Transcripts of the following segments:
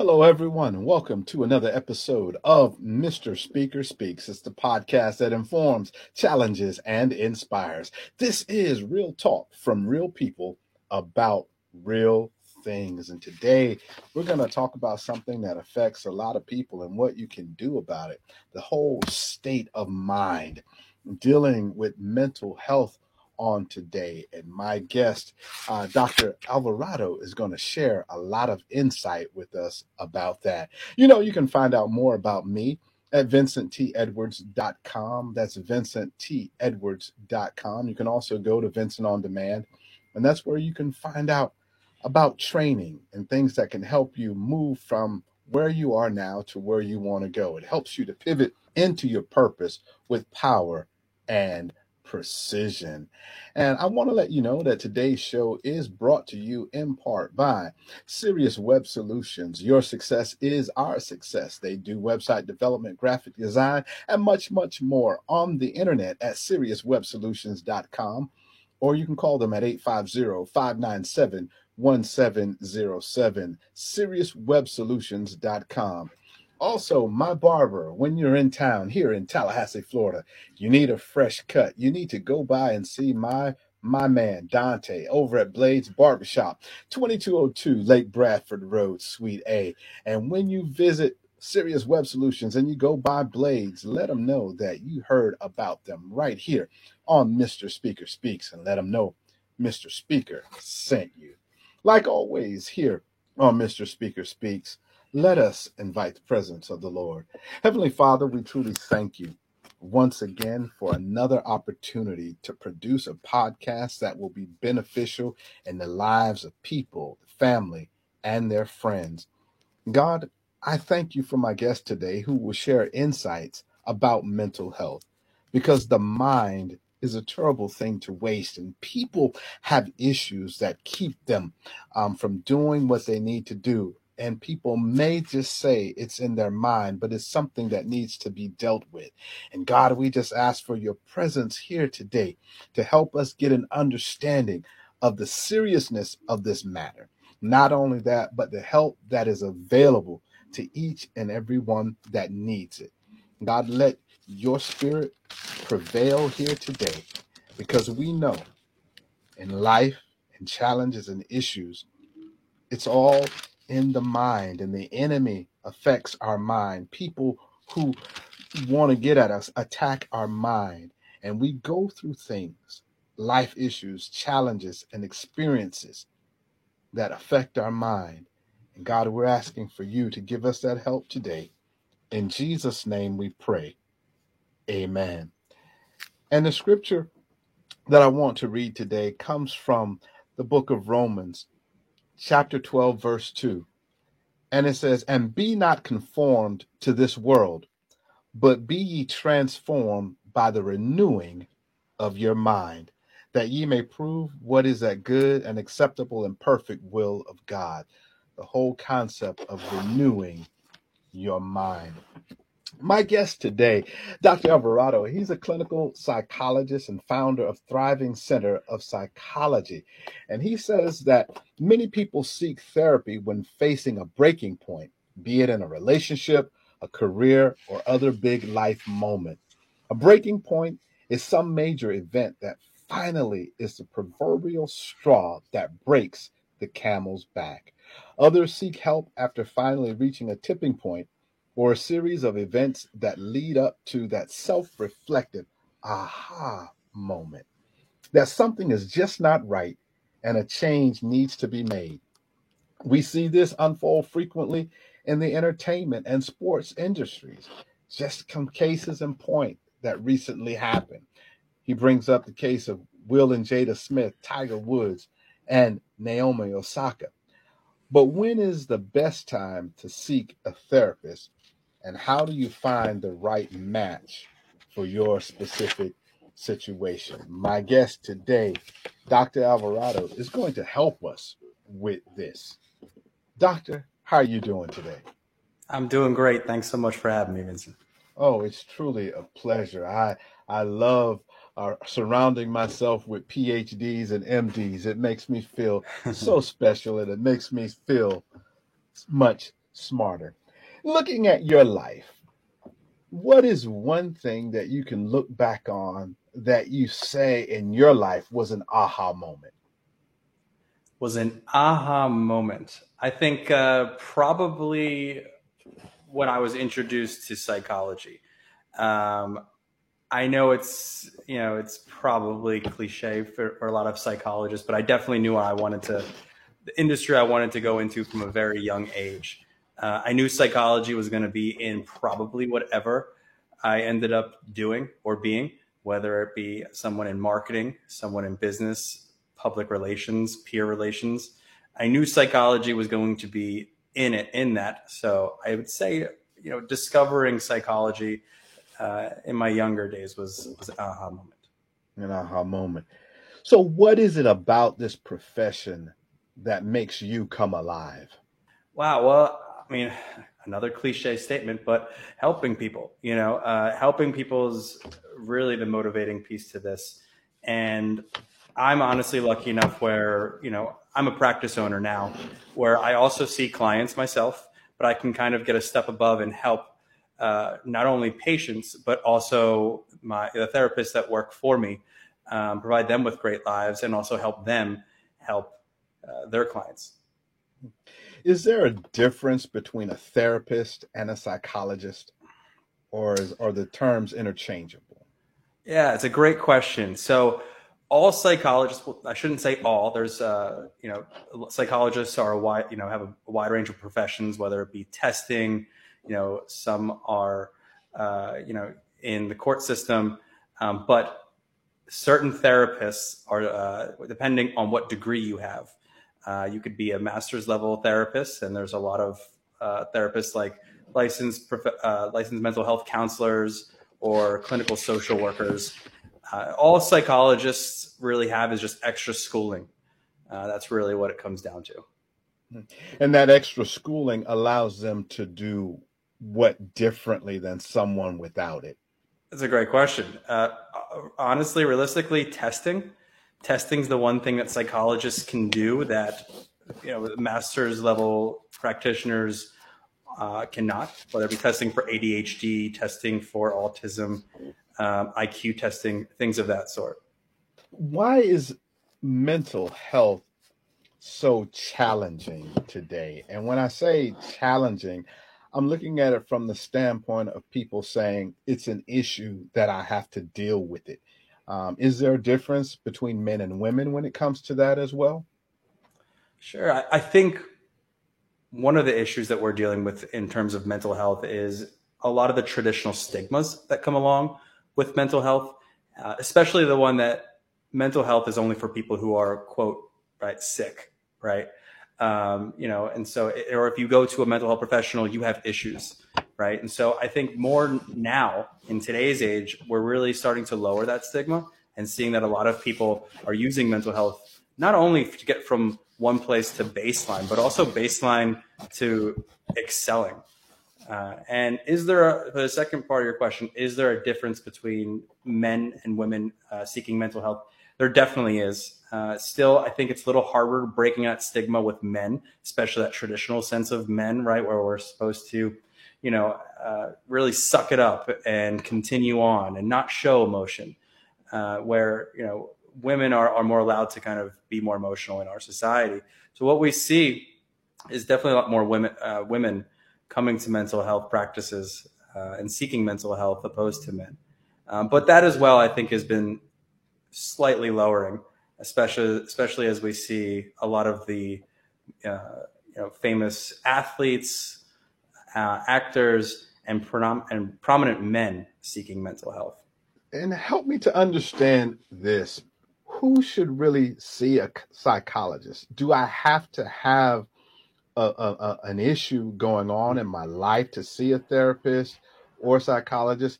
Hello, everyone, and welcome to another episode of Mr. Speaker Speaks. It's the podcast that informs, challenges, and inspires. This is real talk from real people about real things. And today we're going to talk about something that affects a lot of people and what you can do about it the whole state of mind, dealing with mental health on today. And my guest, uh, Dr. Alvarado, is going to share a lot of insight with us about that. You know, you can find out more about me at vincenttedwards.com. That's vincenttedwards.com. You can also go to Vincent on Demand, and that's where you can find out about training and things that can help you move from where you are now to where you want to go. It helps you to pivot into your purpose with power and precision. And I want to let you know that today's show is brought to you in part by Serious Web Solutions. Your success is our success. They do website development, graphic design, and much, much more on the internet at seriouswebsolutions.com. or you can call them at 850 597 1707, SiriusWebSolutions.com. Also, my barber, when you're in town here in Tallahassee, Florida, you need a fresh cut. You need to go by and see my my man Dante over at Blades Barbershop, 2202 Lake Bradford Road, Suite A. And when you visit Serious Web Solutions and you go by Blades, let them know that you heard about them right here on Mr. Speaker Speaks and let them know Mr. Speaker sent you. Like always, here on Mr. Speaker Speaks, let us invite the presence of the Lord. Heavenly Father, we truly thank you once again for another opportunity to produce a podcast that will be beneficial in the lives of people, family, and their friends. God, I thank you for my guest today who will share insights about mental health because the mind is a terrible thing to waste, and people have issues that keep them um, from doing what they need to do and people may just say it's in their mind, but it's something that needs to be dealt with. And God, we just ask for your presence here today to help us get an understanding of the seriousness of this matter. Not only that, but the help that is available to each and every one that needs it. God, let your spirit prevail here today because we know in life and challenges and issues, it's all in the mind, and the enemy affects our mind. People who want to get at us attack our mind, and we go through things, life issues, challenges, and experiences that affect our mind. And God, we're asking for you to give us that help today. In Jesus' name we pray. Amen. And the scripture that I want to read today comes from the book of Romans, chapter 12, verse 2. And it says, And be not conformed to this world, but be ye transformed by the renewing of your mind, that ye may prove what is that good and acceptable and perfect will of God. The whole concept of renewing your mind. My guest today, Dr. Alvarado, he's a clinical psychologist and founder of Thriving Center of Psychology. And he says that many people seek therapy when facing a breaking point, be it in a relationship, a career, or other big life moment. A breaking point is some major event that finally is the proverbial straw that breaks the camel's back. Others seek help after finally reaching a tipping point or a series of events that lead up to that self reflective aha moment that something is just not right and a change needs to be made. We see this unfold frequently in the entertainment and sports industries. Just some cases in point that recently happened. He brings up the case of Will and Jada Smith, Tiger Woods, and Naomi Osaka. But when is the best time to seek a therapist and how do you find the right match for your specific situation? My guest today, Dr. Alvarado, is going to help us with this. Doctor, how are you doing today? I'm doing great. Thanks so much for having me, Vincent. Oh, it's truly a pleasure. I I love uh, surrounding myself with PhDs and MDs. It makes me feel so special, and it makes me feel much smarter. Looking at your life, what is one thing that you can look back on that you say in your life was an aha moment? Was an aha moment. I think uh, probably when I was introduced to psychology. Um, I know it's you know it's probably cliche for, for, a lot of psychologists, but I definitely knew I wanted to the industry I wanted to go into from a very young age. Uh, I knew psychology was going to be in probably whatever I ended up doing or being, whether it be someone in marketing, someone in business, public relations, peer relations. I knew psychology was going to be in it in that. So I would say, you know, discovering psychology uh, in my younger days was was an aha moment. An aha moment. So, what is it about this profession that makes you come alive? Wow. Well, I mean, another cliche statement, but helping people. You know, uh, helping people is really the motivating piece to this. And I'm honestly lucky enough where you know I'm a practice owner now, where I also see clients myself, but I can kind of get a step above and help uh, not only patients but also my the therapists that work for me, um, provide them with great lives, and also help them help uh, their clients. Is there a difference between a therapist and a psychologist, or is, are the terms interchangeable? Yeah, it's a great question. So all psychologists well, i shouldn't say all there's uh, you know psychologists are a wide you know have a, wide range of professions whether it be testing you know, some are, uh, you know, in the court system, um, but certain therapists are, uh, depending on what degree you have. Uh, you could be a master's level therapist, and there's a lot of uh, therapists like licensed uh, licensed mental health counselors or clinical social workers. Uh, all psychologists really have is just extra schooling. that's really what it comes down to. And that extra schooling allows them to do what differently than someone without it? That's a great question. Uh, honestly, realistically, testing, testing's the one thing that psychologists can do that you know master's level practitioners uh, cannot. Whether it be testing for ADHD, testing for autism, um, IQ testing, things of that sort. Why is mental health so challenging today? And when I say challenging, I'm looking at it from the standpoint of people saying it's an issue that I have to deal with it. Um, is there a difference between men and women when it comes to that as well? Sure. I, I think one of the issues that we're dealing with in terms of mental health is a lot of the traditional stigmas that come along with mental health, uh, especially the one that mental health is only for people who are quote right sick, right? um, you know, and so, or if you go to a mental health professional, you have issues, right? And so I think more now in today's age, we're really starting to lower that stigma and seeing that a lot of people are using mental health not only to get from one place to baseline, but also baseline to excelling. Uh, and is there, a, the second part of your question, is there a difference between men and women uh, seeking mental health? There definitely is. Uh, still, I think it's a little harder breaking that stigma with men, especially that traditional sense of men, right, where we're supposed to, you know, uh, really suck it up and continue on and not show emotion. Uh, where you know women are, are more allowed to kind of be more emotional in our society. So what we see is definitely a lot more women uh, women coming to mental health practices uh, and seeking mental health opposed to men. Um, but that as well, I think, has been slightly lowering, especially especially as we see a lot of the uh, you know famous athletes, uh, actors, and, prom- and prominent men seeking mental health. And help me to understand this. Who should really see a psychologist? Do I have to have a, a, a, an issue going on in my life to see a therapist or psychologist?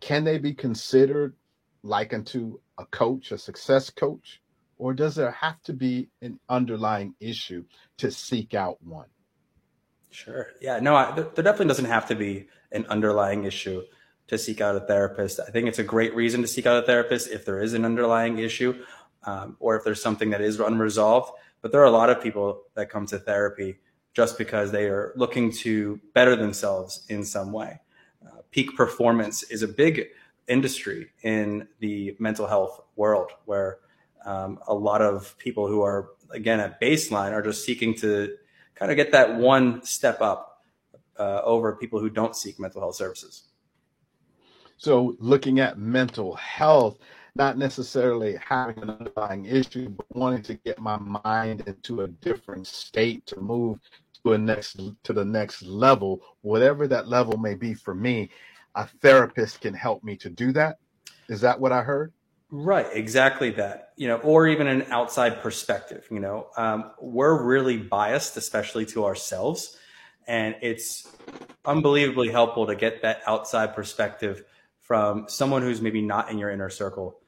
Can they be considered likened to a coach, a success coach, or does there have to be an underlying issue to seek out one? Sure. Yeah. No, I, there definitely doesn't have to be an underlying issue to seek out a therapist. I think it's a great reason to seek out a therapist if there is an underlying issue um, or if there's something that is unresolved. But there are a lot of people that come to therapy just because they are looking to better themselves in some way. Uh, peak performance is a big industry in the mental health world where um, a lot of people who are again at baseline are just seeking to kind of get that one step up uh, over people who don't seek mental health services. So, looking at mental health, not necessarily having an underlying issue, but wanting to get my mind into a different state to move to a next to the next level, whatever that level may be for me, a therapist can help me to do that. Is that what I heard? Right, exactly that. You know, or even an outside perspective. You know, um, we're really biased, especially to ourselves, and it's unbelievably helpful to get that outside perspective from someone who's maybe not in your inner circle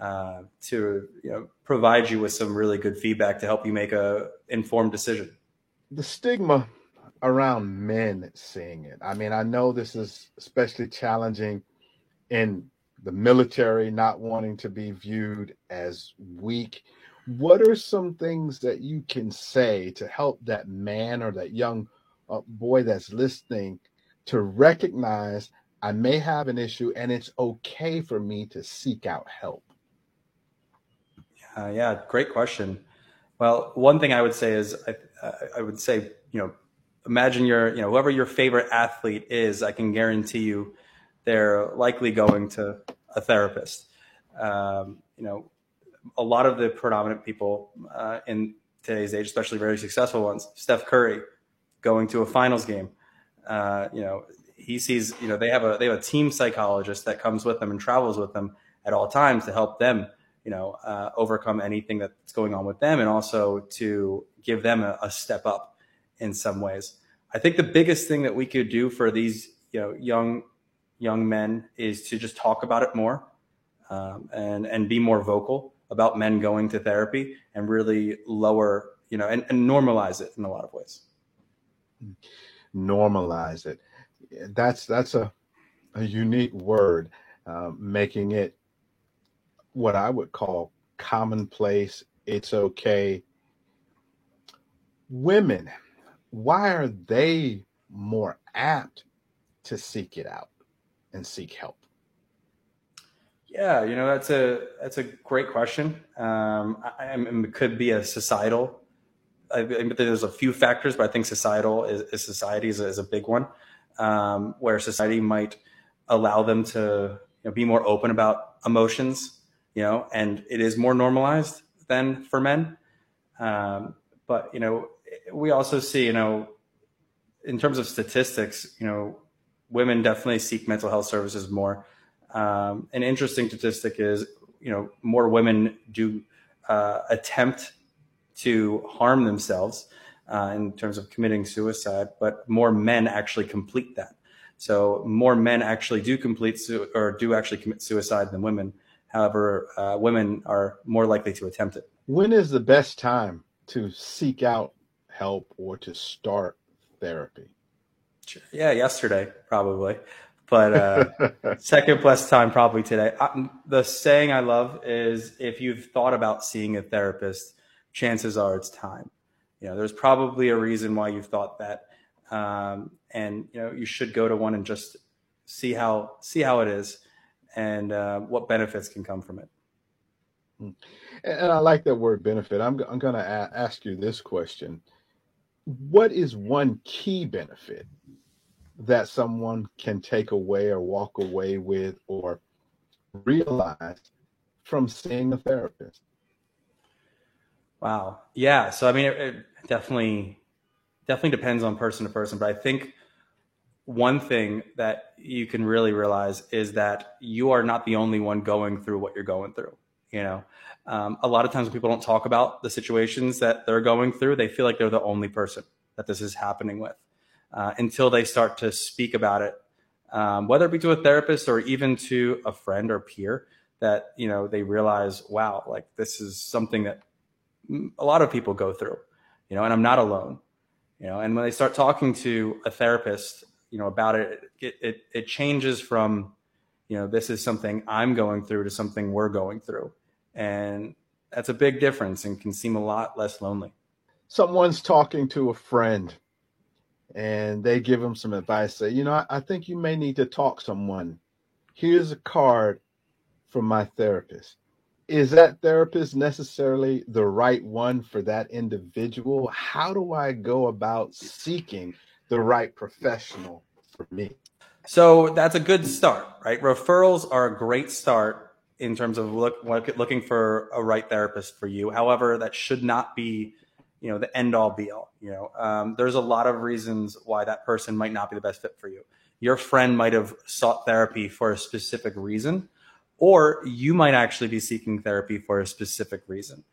uh, to you know provide you with some really good feedback to help you make a informed decision. The stigma around men seeing it. I mean, I know this is especially challenging in the military not wanting to be viewed as weak. What are some things that you can say to help that man or that young uh, boy that's listening to recognize I may have an issue and it's okay for me to seek out help? Uh, yeah, great question. Well, one thing I would say is I, I would say, you know, imagine your, you know, whoever your favorite athlete is, I can guarantee you they're likely going to a therapist. Um, you know, a lot of the predominant people uh, in today's age, especially very successful ones, Steph Curry, going to a finals game. Uh, you know, he sees, you know, they have a they have a team psychologist that comes with them and travels with them at all times to help them, you know, uh, overcome anything that's going on with them, and also to give them a, a step up in some ways. I think the biggest thing that we could do for these, you know, young young men is to just talk about it more um, and and be more vocal about men going to therapy and really lower you know and, and normalize it in a lot of ways. Normalize it. That's that's a, a unique word uh, making it what i would call commonplace it's okay. Women why are they more apt to seek it out and seek help? Yeah, you know that's a that's a great question. Um, I, I mean, it could be a societal. I, there's a few factors, but I think societal is, is society is a, is a big one, um, where society might allow them to you know, be more open about emotions, you know, and it is more normalized than for men. Um, but you know, we also see, you know, in terms of statistics, you know, women definitely seek mental health services more. Um, an interesting statistic is, you know, more women do uh, attempt to harm themselves uh, in terms of committing suicide, but more men actually complete that. So more men actually do complete su- or do actually commit suicide than women. However, uh, women are more likely to attempt it. When is the best time to seek out help or to start therapy? Yeah, yesterday probably, but uh, second best time probably today. I, the saying I love is if you've thought about seeing a therapist, chances are it's time. You know, there's probably a reason why you've thought that, um, and you know you should go to one and just see how see how it is, and uh, what benefits can come from it. Hmm. And I like that word benefit. I'm I'm going to ask you this question: What is one key benefit that someone can take away or walk away with or realize from seeing a therapist? Wow. Yeah. So I mean, it, it definitely definitely depends on person to person, but I think one thing that you can really realize is that you are not the only one going through what you're going through. You know, um, a lot of times when people don't talk about the situations that they're going through, they feel like they're the only person that this is happening with uh, until they start to speak about it, um, whether it be to a therapist or even to a friend or peer. That you know they realize, wow, like this is something that a lot of people go through, you know, and I'm not alone, you know. And when they start talking to a therapist, you know, about it, it it, it changes from, you know, this is something I'm going through to something we're going through, and that's a big difference and can seem a lot less lonely. Someone's talking to a friend and they give them some advice. Say, you know, I, I think you may need to talk someone. Here's a card from my therapist. Is that therapist necessarily the right one for that individual? How do I go about seeking the right professional for me? So that's a good start, right? Referrals are a great start in terms of look, looking for a right therapist for you. However, that should not be, you know, the end all be all. You know, um, there's a lot of reasons why that person might not be the best fit for you. Your friend might have sought therapy for a specific reason, or you might actually be seeking therapy for a specific reason.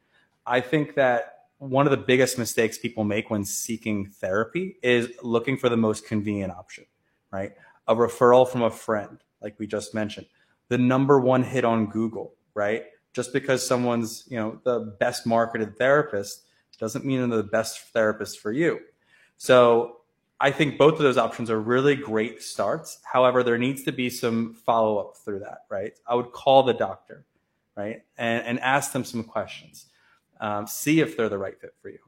I think that one of the biggest mistakes people make when seeking therapy is looking for the most convenient option, right? A referral from a friend, like we just mentioned, the number one hit on Google, right? Just because someone's, you know, the best marketed therapist doesn't mean they're the best therapist for you. So I think both of those options are really great starts. However, there needs to be some follow up through that, right? I would call the doctor, right? And, and ask them some questions um, see if they're the right fit for you.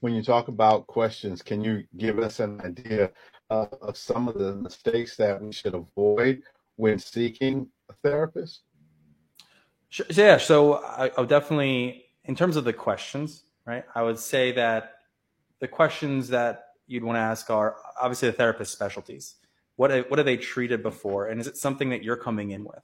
When you talk about questions, can you give us an idea uh, of some of the mistakes that we should avoid when seeking a therapist? Sure. Yeah, so I, I would definitely, in terms of the questions, right? I would say that the questions that you'd want to ask are obviously the therapist specialties. What what have they treated before, and is it something that you're coming in with?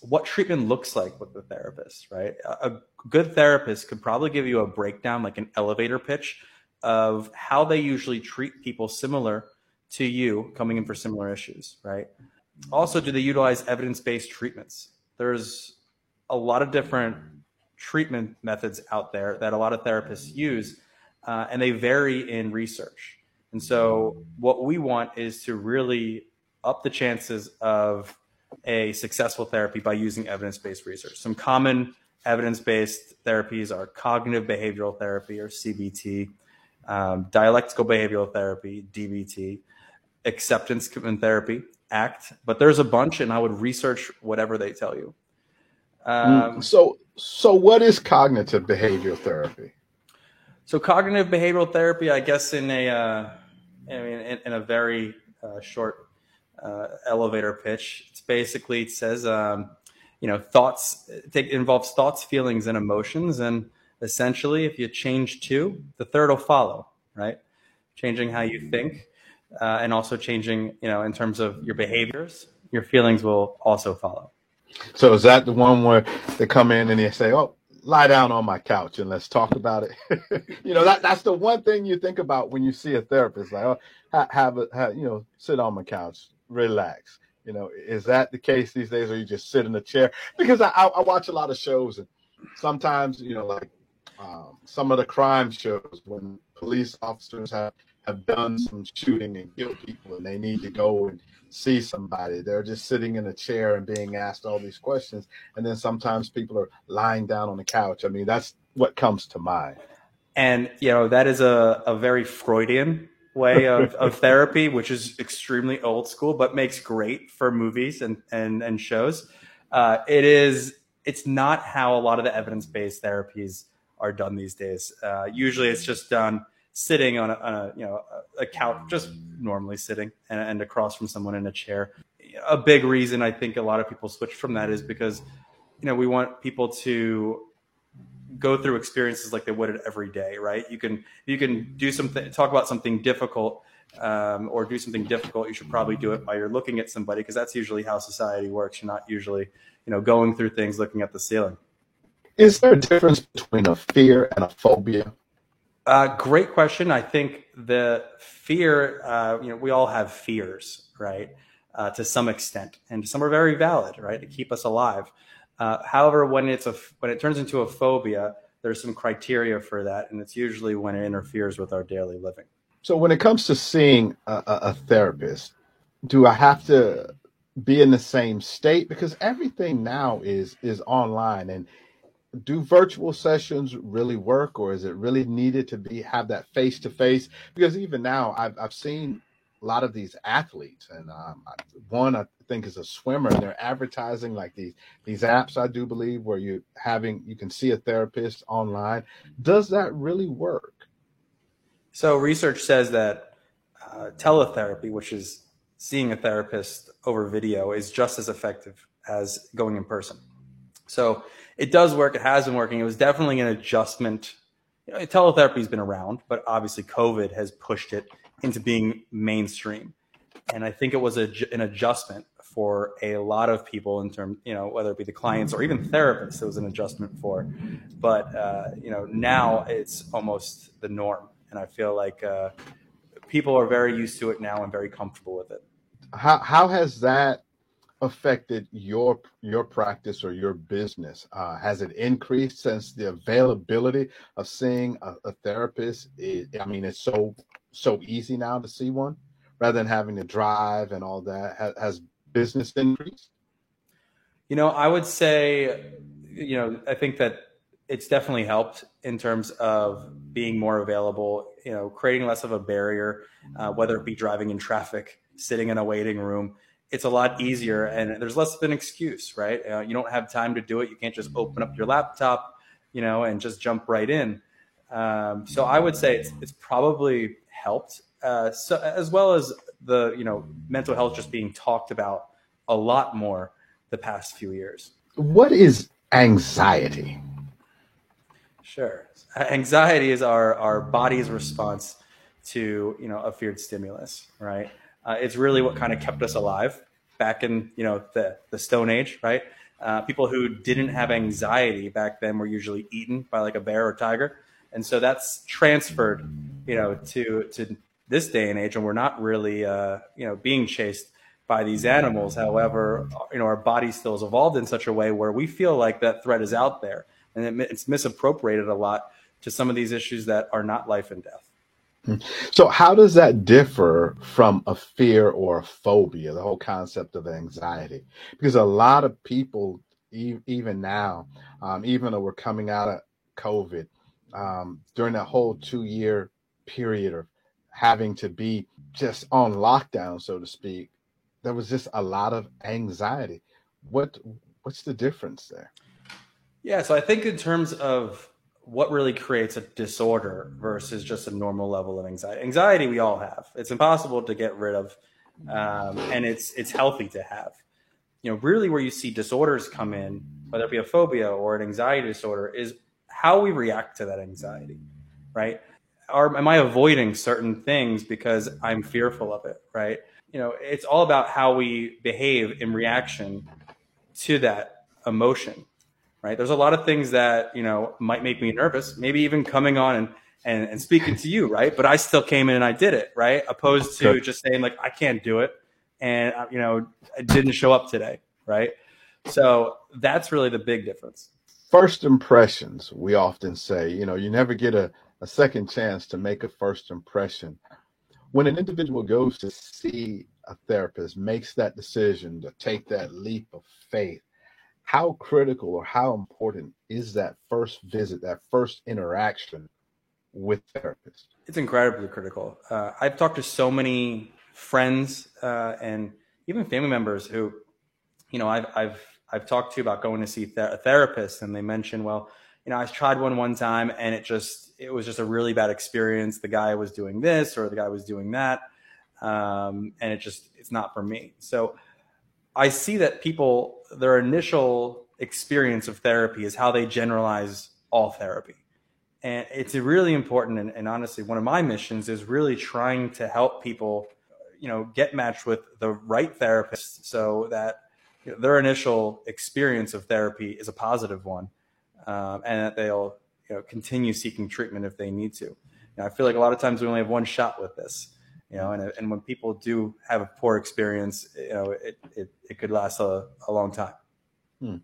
what treatment looks like with the therapist, right? A, good therapist could probably give you a breakdown, like an elevator pitch of how they usually treat people similar to you coming in for similar issues, right? Also, do they utilize evidence based treatments? There's a lot of different treatment methods out there that a lot of therapists use, uh, and they vary in research. And so, what we want is to really up the chances of a successful therapy by using evidence based research. Some common evidence based therapies are cognitive behavioral therapy or CBT, um, dialectical behavioral therapy, DBT, acceptance commitment therapy, ACT. But there's a bunch, and I would research whatever they tell you. Um, so, so what is cognitive behavioral therapy? So, cognitive behavioral therapy, I guess, in a, uh, I mean, in, in a very uh, short uh, elevator pitch. It's basically it says um, you know thoughts it involves thoughts, feelings, and emotions, and essentially if you change two, the third will follow. Right, changing how you think, uh, and also changing you know in terms of your behaviors, your feelings will also follow. So is that the one where they come in and they say, "Oh, lie down on my couch and let's talk about it. you know, that that's the one thing you think about when you see a therapist. Like, oh, have, a, you know, sit on my couch, relax. You know, is that the case these days, or you just sit in a chair? Because I, I watch a lot of shows, and sometimes, you know, like um, some of the crime shows when police officers have have done some shooting and killed people, and they need to go and see somebody. They're just sitting in a chair and being asked all these questions, and then sometimes people are lying down on the couch. I mean, that's what comes to mind. And you know, that is a, a very Freudian way of, of therapy, which is extremely old school, but makes great for movies and, and, and shows. Uh, it is, it's not how a lot of the evidence based therapies are done these days. Uh, usually it's just done sitting on a, on a, you know, a couch, just normally sitting and, and across from someone in a chair. A big reason I think a lot of people switch from that is because, you know, we want people to go through experiences like they would it every day, right? You can you can do something, talk about something difficult, um, or do something difficult. You should probably do it while you're looking at somebody because that's usually how society works. You're not usually, you know, going through things looking at the ceiling. Is there a difference between a fear and a phobia? Uh, great question. I think the fear, uh, you know, we all have fears, right? Uh, to some extent, and some are very valid, right, to keep us alive. Uh, however, when it's a when it turns into a phobia, there's some criteria for that, and it's usually when it interferes with our daily living. So, when it comes to seeing a, a therapist, do I have to be in the same state because everything now is is online and do virtual sessions really work or is it really needed to be have that face to face because even now I've, I've seen a lot of these athletes and um, one I think is a swimmer and they're advertising like these these apps I do believe where you having you can see a therapist online. Does that really work? So research says that uh, teletherapy, which is seeing a therapist over video, is just as effective as going in person. So it does work. It has been working. It was definitely an adjustment. You know, teletherapy has been around, but obviously COVID has pushed it into being mainstream. And I think it was a, an adjustment for a lot of people in terms, you know, whether it be the clients or even therapists, it was an adjustment for. But, uh, you know, now it's almost the norm. And I feel like uh, people are very used to it now and very comfortable with it. How, how has that affected your your practice or your business? Uh, has it increased since the availability of seeing a, a therapist? Is, I mean, it's so so easy now to see one rather than having to drive and all that. Has, has business increased? You know, I would say, you know, I think that it's definitely helped in terms of being more available. You know, creating less of a barrier, uh, whether it be driving in traffic, sitting in a waiting room it's a lot easier and there's less of an excuse, right? Uh, you don't have time to do it. You can't just open up your laptop, you know, and just jump right in. Um, so I would say it's, it's probably helped, uh, so, as well as the, you know, mental health just being talked about a lot more the past few years. What is anxiety? Sure. Anxiety is our, our body's response to, you know, a feared stimulus, right? Uh, it's really what kind of kept us alive back in you know the the Stone Age, right? Uh, people who didn't have anxiety back then were usually eaten by like a bear or tiger, and so that's transferred, you know, to to this day and age, and we're not really uh, you know being chased by these animals. However, you know our body still has evolved in such a way where we feel like that threat is out there, and it, it's misappropriated a lot to some of these issues that are not life and death. So, how does that differ from a fear or a phobia, the whole concept of anxiety? Because a lot of people, e- even now, um, even though we're coming out of COVID, um, during that whole two year period of having to be just on lockdown, so to speak, there was just a lot of anxiety. What What's the difference there? Yeah, so I think in terms of what really creates a disorder versus just a normal level of anxiety. Anxiety we all have. It's impossible to get rid of, um, and it's it's healthy to have. You know, really where you see disorders come in, whether it be a phobia or an anxiety disorder, is how we react to that anxiety, right? Are, am I avoiding certain things because I'm fearful of it, right? You know, it's all about how we behave in reaction to that emotion right? There's a lot of things that, you know, might make me nervous, maybe even coming on and, and, and speaking to you, right? But I still came in and I did it, right? Opposed to just saying like, I can't do it. And, uh, you know, I didn't show up today, right? So that's really the big difference. First impressions, we often say, you know, you never get a, a second chance to make a first impression. When an individual goes to see a therapist, makes that decision to take that leap of faith, how critical or how important is that first visit, that first interaction with therapists? It's incredibly critical. Uh, I've talked to so many friends uh, and even family members who, you know, I've I've I've talked to about going to see a therapist, and they mention, well, you know, I tried one one time, and it just it was just a really bad experience. The guy was doing this, or the guy was doing that, um, and it just it's not for me. So I see that people, their initial experience of therapy is how they generalize all therapy. And it's really important. And, and, honestly, one of my missions is really trying to help people, you know, get matched with the right therapist so that you know, their initial experience of therapy is a positive one um, and that they'll, you know, continue seeking treatment if they need to. I feel like a lot of times we only have one shot with this you know, and, and when people do have a poor experience, you know, it, it, it could last a, a long time. Hmm.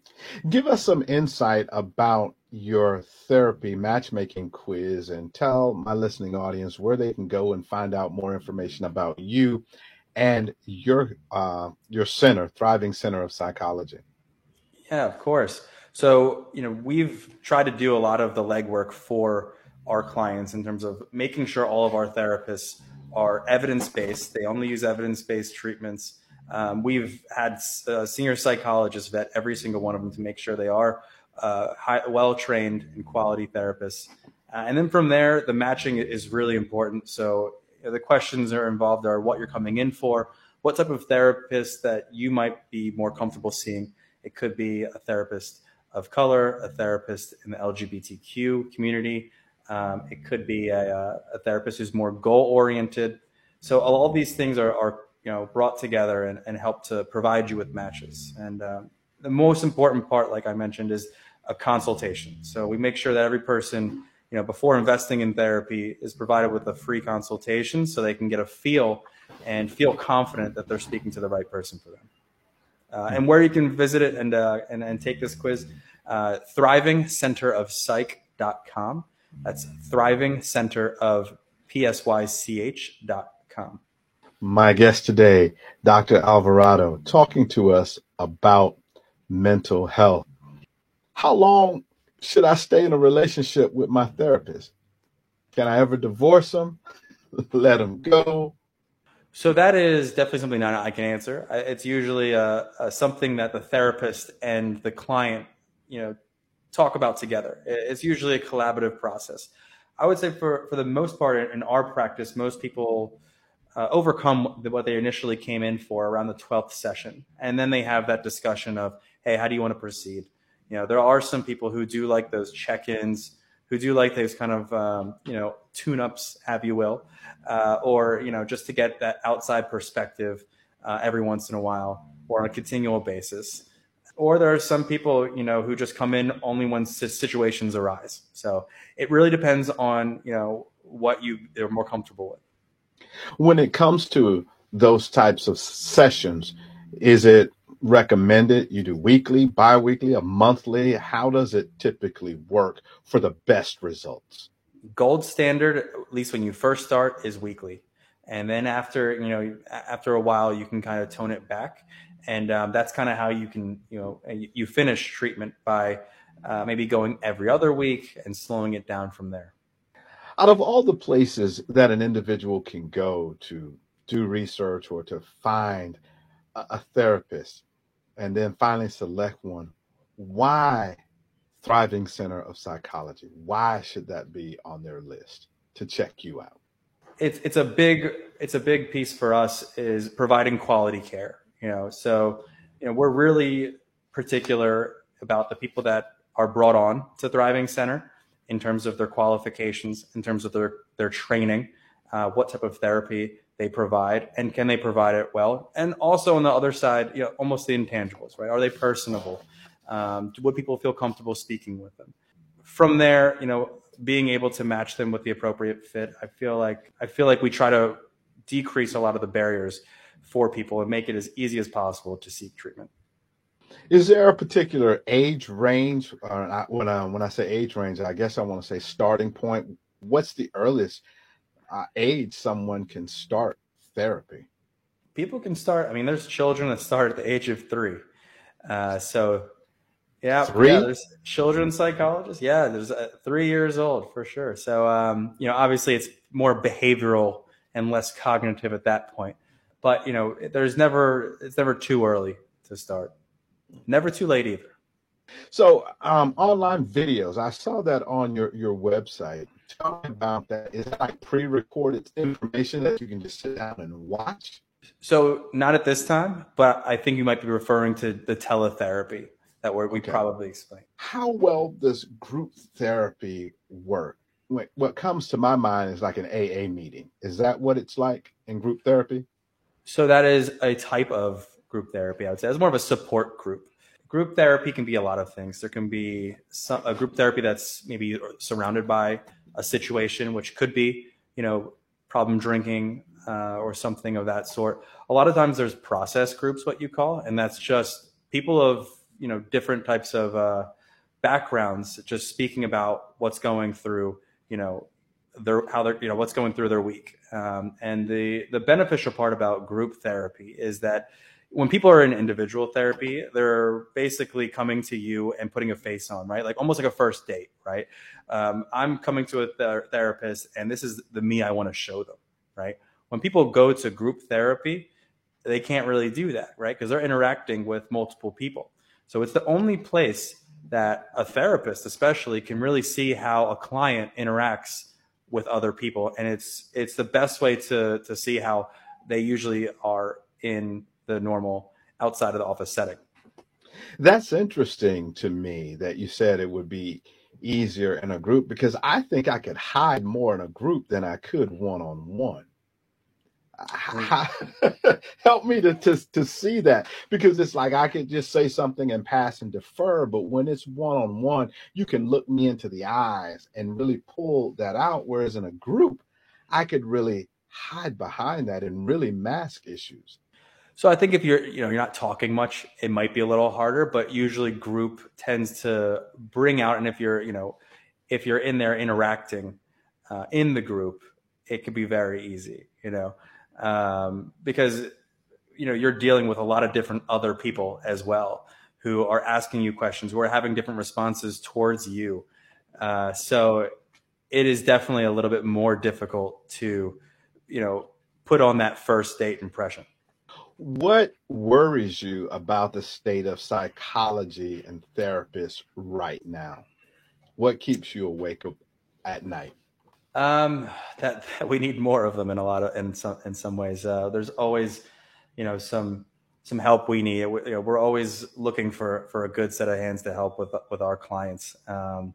Give us some insight about your therapy matchmaking quiz and tell my listening audience where they can go and find out more information about you and your uh, your center, Thriving Center of Psychology. Yeah, of course. So, you know, we've tried to do a lot of the legwork for our clients in terms of making sure all of our therapists are evidence based. They only use evidence based treatments. Um, we've had uh, senior psychologists vet every single one of them to make sure they are uh, well trained and quality therapists. Uh, and then from there, the matching is really important. So You know, the questions that are involved are what you're coming in for, what type of therapist that you might be more comfortable seeing. It could be a therapist of color, a therapist in the LGBTQ community. Um, it could be a, a, therapist who's more goal oriented. So all these things are, are you know brought together and, and help to provide you with matches. And um, the most important part, like I mentioned, is a consultation. So we make sure that every person, you know, before investing in therapy, is provided with a free consultation so they can get a feel and feel confident that they're speaking to the right person for them. Uh, and where you can visit it and, uh, and, and take this quiz, uh, thrivingcenterofpsych.com. That's thriving center of psych.com. My guest today, Dr. Alvarado, talking to us about mental health. How long should I stay in a relationship with my therapist? Can I ever divorce them? Let them go? So that is definitely something that I can answer. It's usually uh, uh, something that the therapist and the client, you know, talk about together. It's usually a collaborative process. I would say for for the most part in our practice, most people uh, overcome what they initially came in for around the 12th session, and then they have that discussion of, hey, how do you want to proceed? You know, there are some people who do like those check-ins who do like those kind of um, you know tune-ups, have you will, uh, or you know just to get that outside perspective uh, every once in a while or on a continual basis. Or there are some people you know who just come in only when situations arise. So it really depends on you know what you they're more comfortable with. When it comes to those types of sessions, is it recommended you do weekly, bi-weekly, a monthly? How does it typically work for the best results? Gold standard, at least when you first start, is weekly. And then after, you know, after a while, you can kind of tone it back. And um, that's kind of how you can, you know, you finish treatment by uh, maybe going every other week and slowing it down from there. Out of all the places that an individual can go to do research or to find a, a therapist, and then finally select one. Why Thriving Center of Psychology? Why should that be on their list to check you out? It's it's a big it's a big piece for us is providing quality care. You know, so you know we're really particular about the people that are brought on to Thriving Center in terms of their qualifications, in terms of their their training, uh, what type of therapy they provide and can they provide it well? And also on the other side you know almost the intangibles right? Are they personable? Um, would people feel comfortable speaking with them? From there you know being able to match them with the appropriate fit i feel like i feel like we try to decrease a lot of the barriers for people and make it as easy as possible to seek treatment is there a particular age range uh, when I, when I say age range i guess i want to say starting point what's the earliest uh, age someone can start therapy? People can start. I mean, there's children that start at the age of three. Uh, so, yeah, three? yeah, there's children psychologists. Yeah, there's uh, three years old for sure. So, um, you know, obviously it's more behavioral and less cognitive at that point. But you know, there's never it's never too early to start. Never too late either. So, um, online videos. I saw that on your your website. Tell me about that. Is that like pre-recorded information that you can just sit down and watch? So, not at this time, but I think you might be referring to the teletherapy that we okay. probably explain. How well does group therapy work? What comes to my mind is like an AA meeting. Is that what it's like in group therapy? So that is a type of group therapy. I would say it's more of a support group group therapy can be a lot of things. There can be some, a group therapy that's maybe surrounded by a situation, which could be, you know, problem drinking uh, or something of that sort. A lot of times there's process groups, what you call, and that's just people of, you know, different types of uh, backgrounds just speaking about what's going through, you know, their how they're you know what's going through their week um, and the the beneficial part about group therapy is that when people are in individual therapy, they're basically coming to you and putting a face on, right? Like almost like a first date, right? Um, I'm coming to a th- therapist, and this is the me I want to show them, right? When people go to group therapy, they can't really do that, right? Because they're interacting with multiple people. So it's the only place that a therapist, especially, can really see how a client interacts with other people, and it's it's the best way to to see how they usually are in the normal outside of the office setting. That's interesting to me that you said it would be easier in a group because I think I could hide more in a group than I could one on one. Help me to, to to see that because it's like I could just say something and pass and defer, but when it's one on one, you can look me into the eyes and really pull that out. Whereas in a group, I could really hide behind that and really mask issues. So I think if you're, you know, you're not talking much, it might be a little harder, but usually group tends to bring out, and if you're, you know, if you're in there interacting uh, in the group, it could be very easy, you know, um, because, you know, you're dealing with a lot of different other people as well who are asking you questions, who are having different responses towards you. Uh, so it is definitely a little bit more difficult to, you know, put on that first date impression. What worries you about the state of psychology and therapists right now? What keeps you awake at night? Um, that, that we need more of them in a lot of in some in some ways. Uh, there's always, you know, some some help we need. We, you know, we're always looking for for a good set of hands to help with with our clients, um,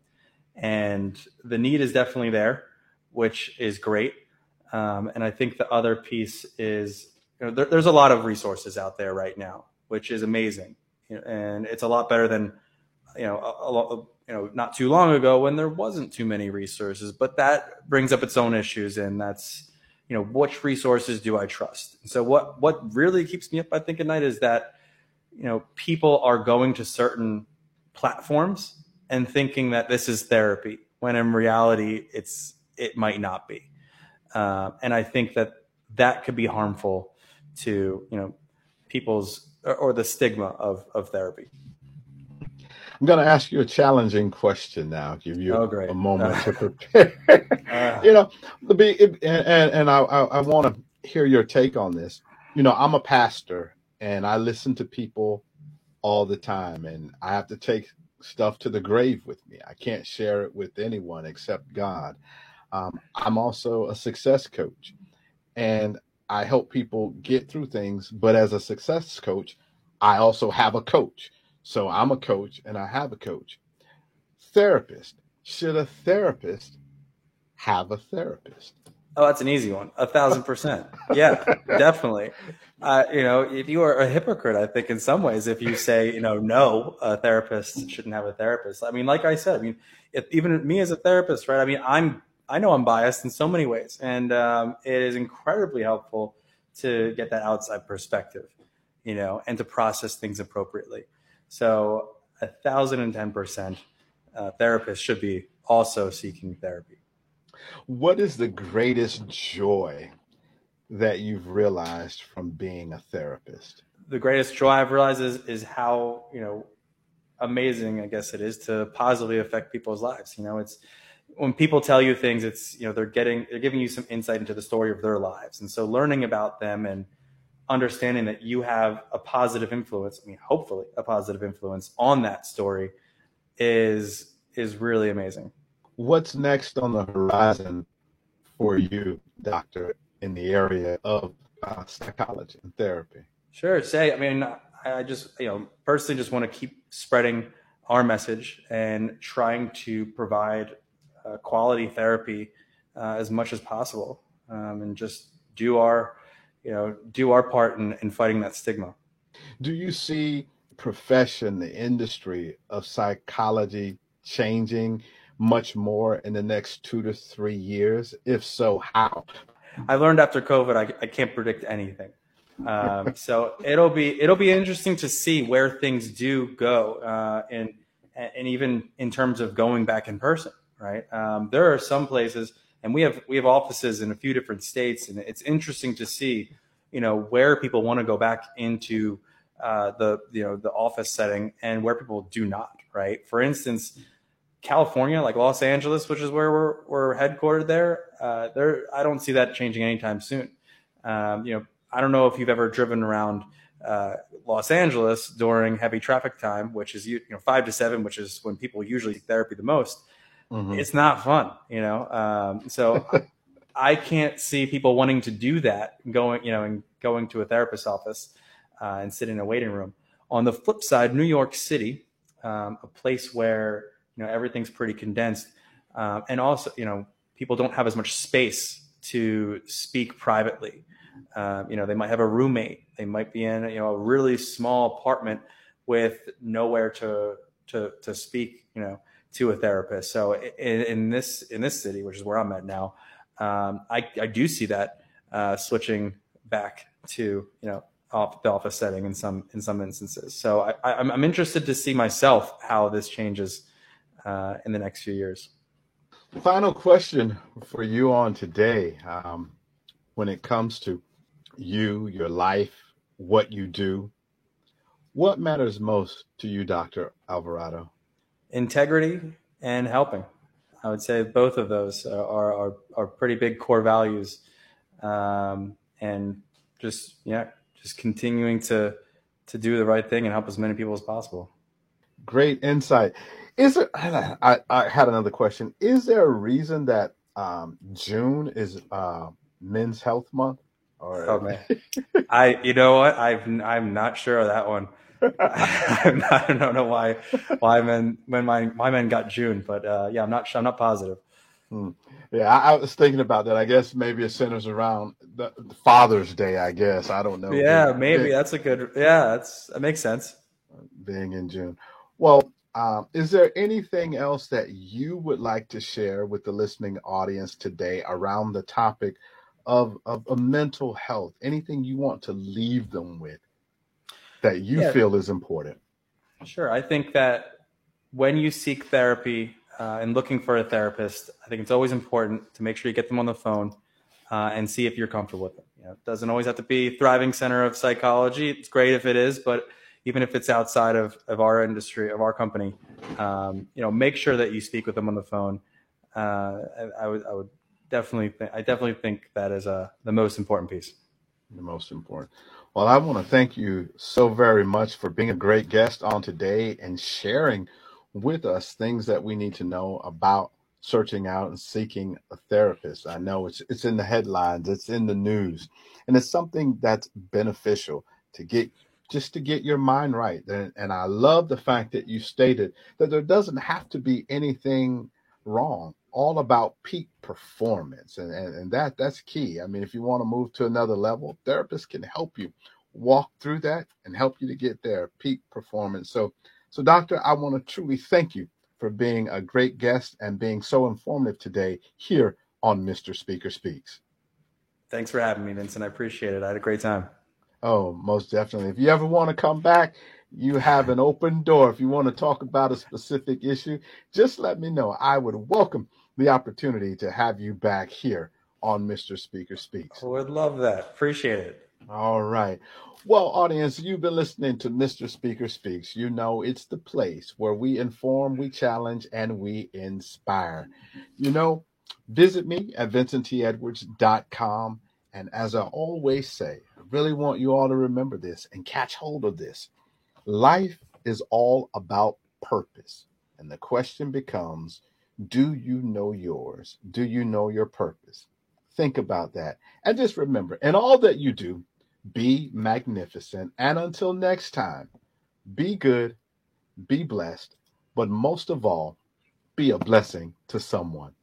and the need is definitely there, which is great. Um, and I think the other piece is you know, there, there's a lot of resources out there right now, which is amazing, and it's a lot better than you know a, a lot you know not too long ago when there wasn't too many resources. But that brings up its own issues, and that's you know which resources do I trust? So what what really keeps me up I think at night is that you know people are going to certain platforms and thinking that this is therapy when in reality it's it might not be uh, and i think that that could be harmful to you know people's or, or the stigma of of therapy. I'm going to ask you a challenging question now. Give you Oh, a moment Uh, to prepare. uh, you know, the big and and, and I I, I want to hear your take on this. You know, I'm a pastor and I listen to people all the time, and I have to take stuff to the grave with me. I can't share it with anyone except God. Um, I'm also a success coach, and I help people get through things. But as a success coach, I also have a coach. So I'm a coach and I have a coach. Therapist. Should a therapist have a therapist? oh, that's an easy one. A thousand percent. Yeah, definitely. Uh, you know, if you are a hypocrite, I think in some ways, if you say, you know, no, a therapist shouldn't have a therapist. I mean, like I said, I mean, if, even me as a therapist, right? I mean, I'm, I know I'm biased in so many ways, and um, it is incredibly helpful to get that outside perspective, you know, and to process things appropriately. So, a thousand and ten percent, uh, therapists should be also seeking therapy. What is the greatest joy that you've realized from being a therapist? the greatest joy I've realized is is how you know amazing I guess it is to positively affect people's lives. You know, it's when people tell you things, it's you know they're getting they're giving you some insight into the story of their lives, and so learning about them and understanding that you have a positive influence. I mean, hopefully a positive influence on that story is is really amazing. What's next on the horizon for you, doctor, in the area of uh, psychology and therapy? Sure. Say, I mean, I just, you know, personally just want to keep spreading our message and trying to provide uh, quality therapy uh, as much as possible um, and just do our, you know, do our part in, in fighting that stigma. Do you see profession, the industry of psychology changing much more in the next two to three years? If so, how? I learned after COVID, I, I can't predict anything. Um, so it'll be it'll be interesting to see where things do go, uh, and and even in terms of going back in person. Right, um, there are some places, and we have we have offices in a few different states, and it's interesting to see, you know, where people want to go back into uh, the you know the office setting and where people do not. Right, for instance. California, like Los Angeles, which is where we're, we're headquartered there, uh, there I don't see that changing anytime soon. Um, you know, I don't know if you've ever driven around uh, Los Angeles during heavy traffic time, which is you know five to seven, which is when people usually therapy the most. Mm-hmm. it's not fun, you know. Um, so I can't see people wanting to do that, going, you know, and going to a therapist's office uh, and sitting in a waiting room. On the flip side, New York City, um, a place where you know everything's pretty condensed, um, and also you know people don't have as much space to speak privately. Um, you know, they might have a roommate. They might be in you know a really small apartment with nowhere to to to speak. You know, to a therapist. So in, in this in this city, which is where I'm at now, um, I, I do see that uh, switching back to you know off the office setting in some in some instances. So I, I'm, I'm interested to see myself how this changes uh, in the next few years. Final question for you on today. Um, when it comes to you, your life, what you do, what matters most to you, Dr. Alvarado? Integrity and helping. I would say both of those are are, are pretty big core values, um, and just yeah, just continuing to to do the right thing and help as many people as possible. Great insight. Is there? I, I had another question. Is there a reason that um, June is uh, Men's Health Month? Or oh man, I you know what I've I'm not sure of that one. I don't know why why men when my my men got June, but uh, yeah, I'm not I'm not positive. Hmm. Yeah, I, I, was thinking about that. I guess maybe it centers around the, the Father's Day. I guess I don't know. Yeah, maybe that's a good. Yeah, that's that makes sense. Being in June. Well, um, is there anything else that you would like to share with the listening audience today around the topic of, of, of mental health? Anything you want to leave them with that you yeah. feel is important? Sure. I think that when you seek therapy uh, and looking for a therapist, I think it's always important to make sure you get them on the phone uh, and see if you're comfortable with them. You know, it doesn't always have to be Thriving Center of Psychology. It's great if it is, but even if it's outside of, of our industry, of our company, um, you know, make sure that you speak with them on the phone. Uh, I, I, would, I would definitely, th- I definitely think that is uh, the most important piece. The most important. Well, I want to thank you so very much for being a great guest on today and sharing with us things that we need to know about searching out and seeking a therapist. I know it's it's in the headlines, it's in the news, and it's something that's beneficial to get just to get your mind right. And, and I love the fact that you stated that there doesn't have to be anything wrong all about peak performance and, and, and that that's key. I mean if you want to move to another level therapists can help you walk through that and help you to get there peak performance. So so doctor i want to truly thank you for being a great guest and being so informative today here on mr speaker speaks. Thanks for having me vincent. I appreciate it. I had a great time. Oh most definitely. If you ever want to come back you have an open door. If you want to talk about a specific issue, just let me know. I would welcome the opportunity to have you back here on Mr. Speaker Speaks. Oh, I would love that. Appreciate it. All right. Well, audience, you've been listening to Mr. Speaker Speaks. You know, it's the place where we inform, we challenge, and we inspire. You know, visit me at vincenttedwards.com. And as I always say, I really want you all to remember this and catch hold of this. Life is all about purpose. And the question becomes do you know yours? Do you know your purpose? Think about that. And just remember, in all that you do, be magnificent. And until next time, be good, be blessed, but most of all, be a blessing to someone.